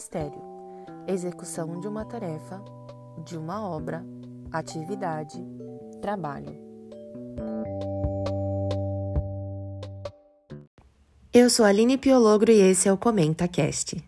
ministério, execução de uma tarefa, de uma obra, atividade, trabalho. Eu sou Aline Piologro e esse é o Comenta Cast.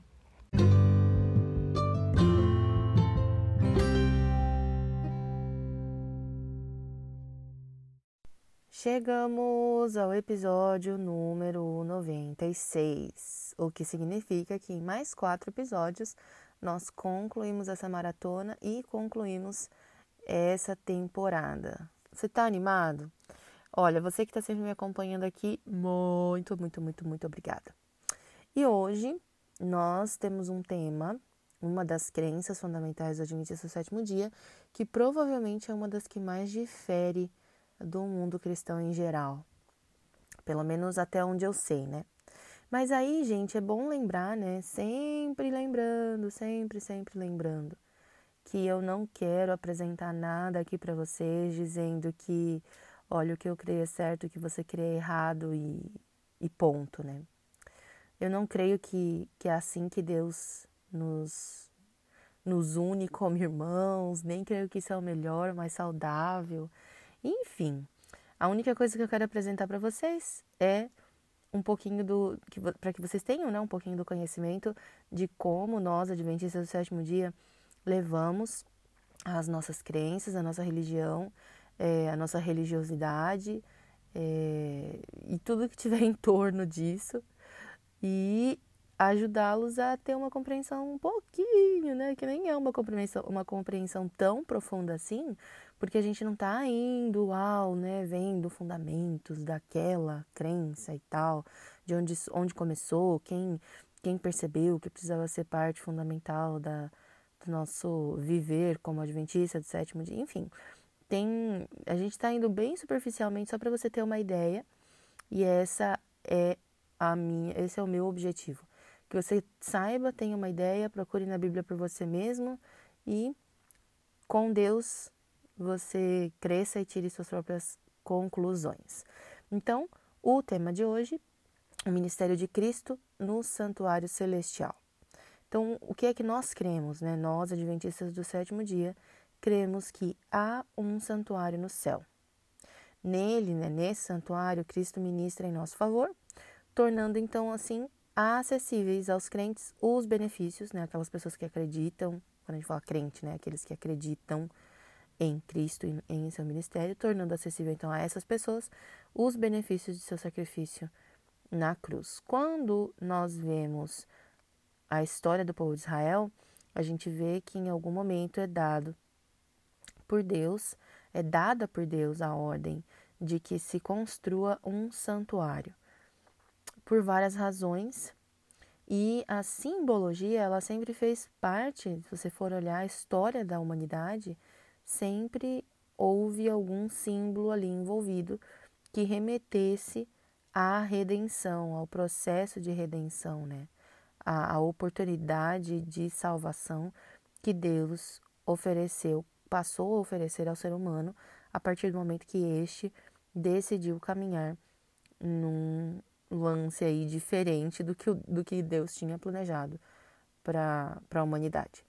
Chegamos ao episódio número 96, o que significa que em mais quatro episódios nós concluímos essa maratona e concluímos essa temporada. Você está animado? Olha, você que está sempre me acompanhando aqui, muito, muito, muito, muito obrigada. E hoje nós temos um tema, uma das crenças fundamentais do Adventista do Sétimo Dia, que provavelmente é uma das que mais difere do mundo cristão em geral. Pelo menos até onde eu sei, né? Mas aí, gente, é bom lembrar, né? Sempre lembrando, sempre, sempre lembrando que eu não quero apresentar nada aqui para vocês dizendo que, olha, o que eu creio é certo, o que você crê é errado e, e ponto, né? Eu não creio que, que é assim que Deus nos, nos une como irmãos, nem creio que isso é o melhor, mais saudável. Enfim, a única coisa que eu quero apresentar para vocês é um pouquinho do para que vocês tenham, né, um pouquinho do conhecimento de como nós adventistas do sétimo dia levamos as nossas crenças, a nossa religião, é, a nossa religiosidade é, e tudo que tiver em torno disso. E ajudá-los a ter uma compreensão um pouquinho, né? Que nem é uma compreensão, uma compreensão tão profunda assim, porque a gente não está indo, uau, né? Vendo fundamentos daquela crença e tal, de onde, onde começou, quem, quem percebeu que precisava ser parte fundamental da, do nosso viver como adventista do sétimo dia, enfim. Tem, a gente está indo bem superficialmente só para você ter uma ideia, e essa é a minha, esse é o meu objetivo que você saiba, tenha uma ideia, procure na Bíblia por você mesmo e com Deus você cresça e tire suas próprias conclusões. Então, o tema de hoje, o ministério de Cristo no santuário celestial. Então, o que é que nós cremos, né? Nós, adventistas do sétimo dia, cremos que há um santuário no céu. Nele, né, nesse santuário, Cristo ministra em nosso favor, tornando então assim acessíveis aos crentes os benefícios, né? Aquelas pessoas que acreditam, quando a gente fala crente, né? Aqueles que acreditam em Cristo e em seu ministério, tornando acessível então a essas pessoas os benefícios de seu sacrifício na cruz. Quando nós vemos a história do povo de Israel, a gente vê que em algum momento é dado por Deus, é dada por Deus a ordem de que se construa um santuário por várias razões. E a simbologia, ela sempre fez parte, se você for olhar a história da humanidade, sempre houve algum símbolo ali envolvido que remetesse à redenção, ao processo de redenção, né? A, a oportunidade de salvação que Deus ofereceu, passou a oferecer ao ser humano a partir do momento que este decidiu caminhar num, lance aí diferente do que, do que Deus tinha planejado para a humanidade.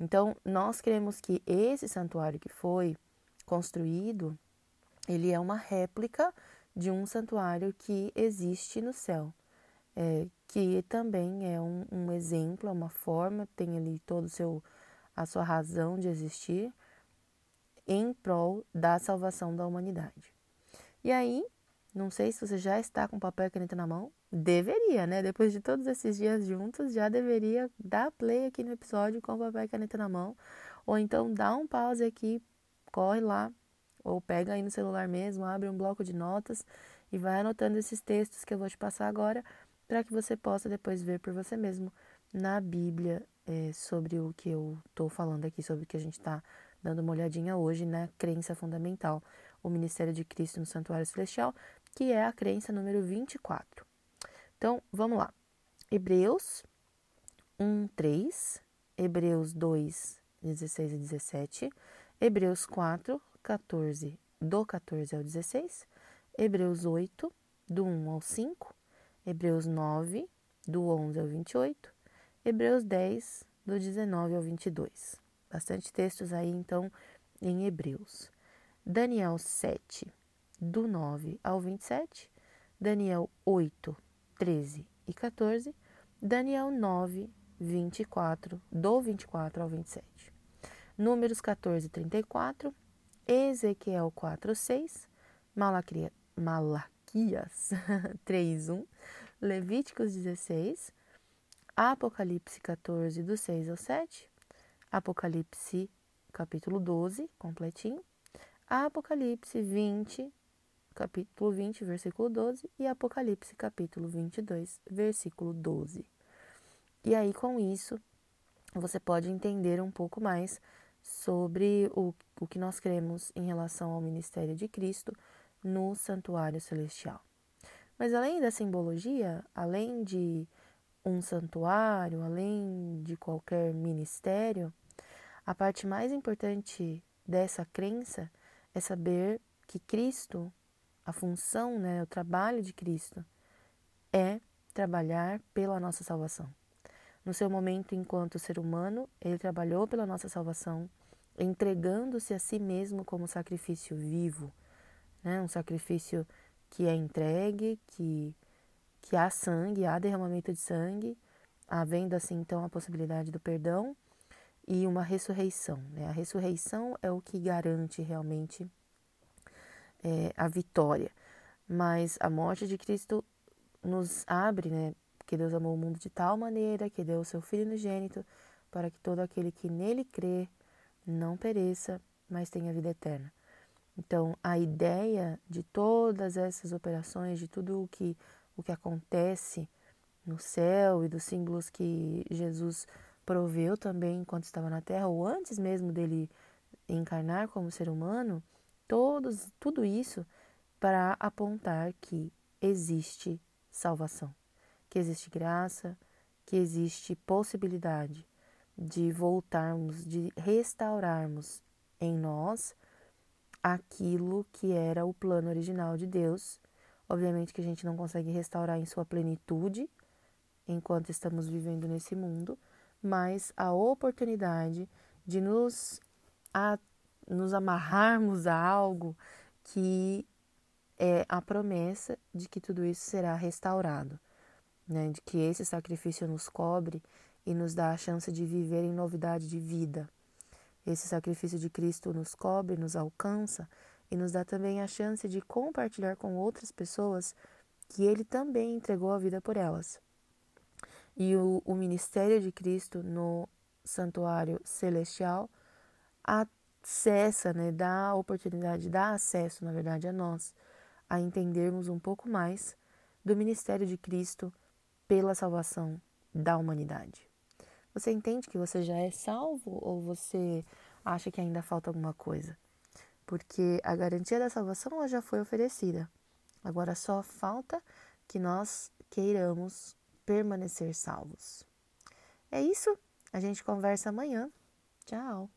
Então, nós queremos que esse santuário que foi construído, ele é uma réplica de um santuário que existe no céu, é, que também é um, um exemplo, é uma forma, tem ali todo seu a sua razão de existir em prol da salvação da humanidade. E aí, não sei se você já está com papel e caneta na mão. Deveria, né? Depois de todos esses dias juntos, já deveria dar play aqui no episódio com papel e caneta na mão. Ou então dá um pause aqui, corre lá, ou pega aí no celular mesmo, abre um bloco de notas e vai anotando esses textos que eu vou te passar agora, para que você possa depois ver por você mesmo na Bíblia é, sobre o que eu estou falando aqui, sobre o que a gente está dando uma olhadinha hoje na crença fundamental, o ministério de Cristo no Santuário Celestial, que é a crença número 24. Então, vamos lá. Hebreus 1, 3, Hebreus 2, 16 e 17, Hebreus 4, 14, do 14 ao 16, Hebreus 8, do 1 ao 5, Hebreus 9, do 11 ao 28, Hebreus 10, do 19 ao 22. Bastante textos aí, então, em Hebreus. Daniel 7, do 9 ao 27. Daniel 8, 13 e 14. Daniel 9, 24, do 24 ao 27. Números 14, 34. Ezequiel 4, 6. Malacria, Malaquias 3, 1. Levíticos 16. Apocalipse 14, do 6 ao 7, Apocalipse capítulo 12, completinho, Apocalipse 20, capítulo 20, versículo 12, e Apocalipse capítulo 22, versículo 12. E aí, com isso, você pode entender um pouco mais sobre o, o que nós cremos em relação ao ministério de Cristo no santuário celestial. Mas além da simbologia, além de um santuário, além de qualquer ministério, a parte mais importante dessa crença é saber que Cristo, a função, né, o trabalho de Cristo, é trabalhar pela nossa salvação. No seu momento enquanto ser humano, ele trabalhou pela nossa salvação, entregando-se a si mesmo como sacrifício vivo, né, um sacrifício que é entregue, que que há sangue, há derramamento de sangue, havendo assim então a possibilidade do perdão e uma ressurreição. Né? A ressurreição é o que garante realmente é, a vitória, mas a morte de Cristo nos abre, né? Que Deus amou o mundo de tal maneira que deu o seu Filho unigênito para que todo aquele que nele crê não pereça, mas tenha vida eterna. Então, a ideia de todas essas operações, de tudo o que o que acontece no céu e dos símbolos que Jesus proveu também enquanto estava na terra, ou antes mesmo dele encarnar como ser humano, todos, tudo isso para apontar que existe salvação, que existe graça, que existe possibilidade de voltarmos, de restaurarmos em nós aquilo que era o plano original de Deus. Obviamente que a gente não consegue restaurar em sua plenitude enquanto estamos vivendo nesse mundo, mas a oportunidade de nos, a, nos amarrarmos a algo que é a promessa de que tudo isso será restaurado, né? de que esse sacrifício nos cobre e nos dá a chance de viver em novidade de vida. Esse sacrifício de Cristo nos cobre, nos alcança e nos dá também a chance de compartilhar com outras pessoas que ele também entregou a vida por elas. E o, o ministério de Cristo no santuário celestial acessa, né, dá a oportunidade, dá acesso, na verdade, a nós a entendermos um pouco mais do ministério de Cristo pela salvação da humanidade. Você entende que você já é salvo ou você acha que ainda falta alguma coisa? porque a garantia da salvação já foi oferecida. Agora só falta que nós queiramos permanecer salvos. É isso, a gente conversa amanhã. Tchau!